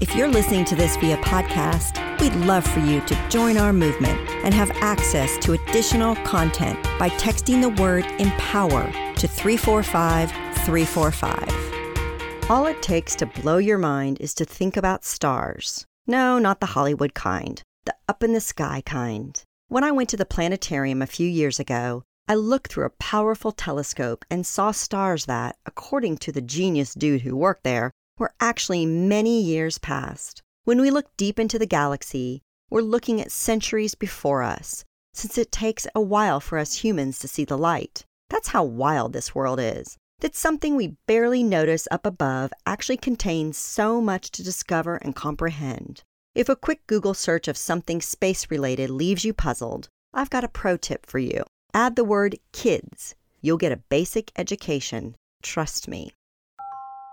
If you're listening to this via podcast, we'd love for you to join our movement and have access to additional content by texting the word empower to 345 345. All it takes to blow your mind is to think about stars. No, not the Hollywood kind, the up in the sky kind. When I went to the planetarium a few years ago, I looked through a powerful telescope and saw stars that, according to the genius dude who worked there, were actually many years past. When we look deep into the galaxy, we're looking at centuries before us, since it takes a while for us humans to see the light. That's how wild this world is. That something we barely notice up above actually contains so much to discover and comprehend. If a quick Google search of something space related leaves you puzzled, I've got a pro tip for you. Add the word kids. You'll get a basic education. Trust me.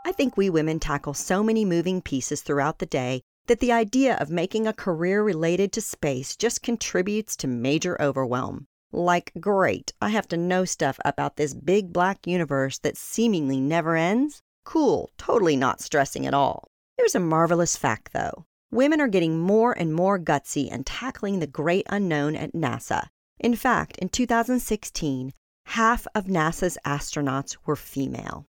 I think we women tackle so many moving pieces throughout the day that the idea of making a career related to space just contributes to major overwhelm. Like, great, I have to know stuff about this big black universe that seemingly never ends? Cool, totally not stressing at all. Here's a marvelous fact though women are getting more and more gutsy and tackling the great unknown at NASA. In fact, in 2016, half of NASA's astronauts were female.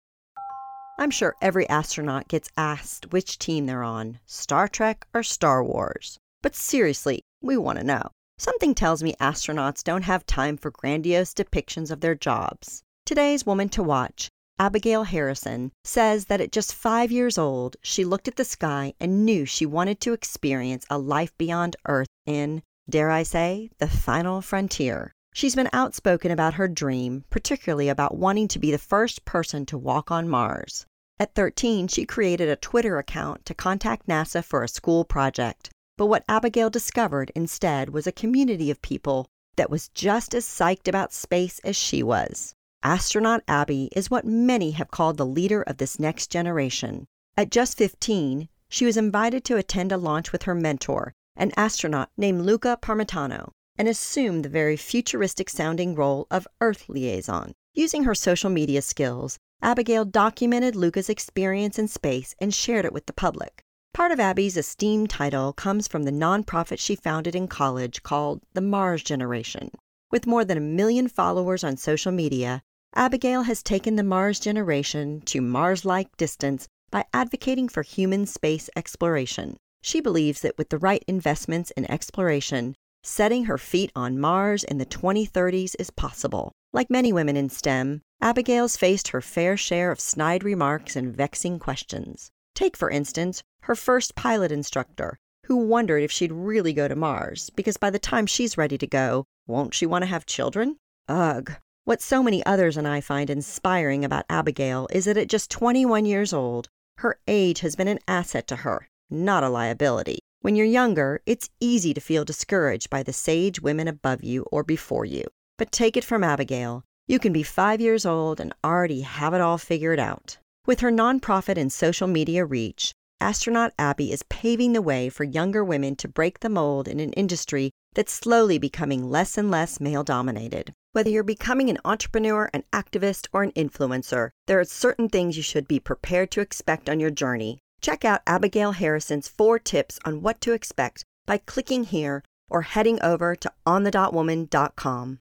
I'm sure every astronaut gets asked which team they're on Star Trek or Star Wars. But seriously, we want to know. Something tells me astronauts don't have time for grandiose depictions of their jobs. Today's Woman to Watch, Abigail Harrison, says that at just five years old, she looked at the sky and knew she wanted to experience a life beyond Earth in dare I say, the final frontier. She's been outspoken about her dream, particularly about wanting to be the first person to walk on Mars. At 13, she created a Twitter account to contact NASA for a school project. But what Abigail discovered instead was a community of people that was just as psyched about space as she was. Astronaut Abby is what many have called the leader of this next generation. At just 15, she was invited to attend a launch with her mentor, an astronaut named Luca Parmitano, and assumed the very futuristic sounding role of Earth liaison. Using her social media skills, Abigail documented Luca's experience in space and shared it with the public. Part of Abby's esteemed title comes from the nonprofit she founded in college called the Mars Generation. With more than a million followers on social media, Abigail has taken the Mars Generation to Mars like distance by advocating for human space exploration. She believes that with the right investments in exploration, setting her feet on Mars in the 2030s is possible. Like many women in STEM, Abigail's faced her fair share of snide remarks and vexing questions. Take, for instance, her first pilot instructor, who wondered if she'd really go to Mars, because by the time she's ready to go, won't she want to have children? Ugh. What so many others and I find inspiring about Abigail is that at just 21 years old, her age has been an asset to her not a liability. When you're younger, it's easy to feel discouraged by the sage women above you or before you. But take it from Abigail. You can be five years old and already have it all figured out. With her nonprofit and social media reach, Astronaut Abby is paving the way for younger women to break the mold in an industry that's slowly becoming less and less male dominated. Whether you're becoming an entrepreneur, an activist, or an influencer, there are certain things you should be prepared to expect on your journey Check out Abigail Harrison's four tips on what to expect by clicking here or heading over to onthedotwoman.com.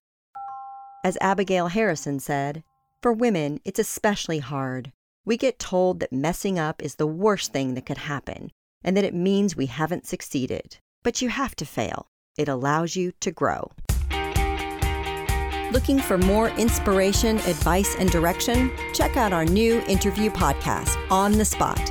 As Abigail Harrison said, for women, it's especially hard. We get told that messing up is the worst thing that could happen and that it means we haven't succeeded. But you have to fail. It allows you to grow. Looking for more inspiration, advice, and direction? Check out our new interview podcast, On the Spot,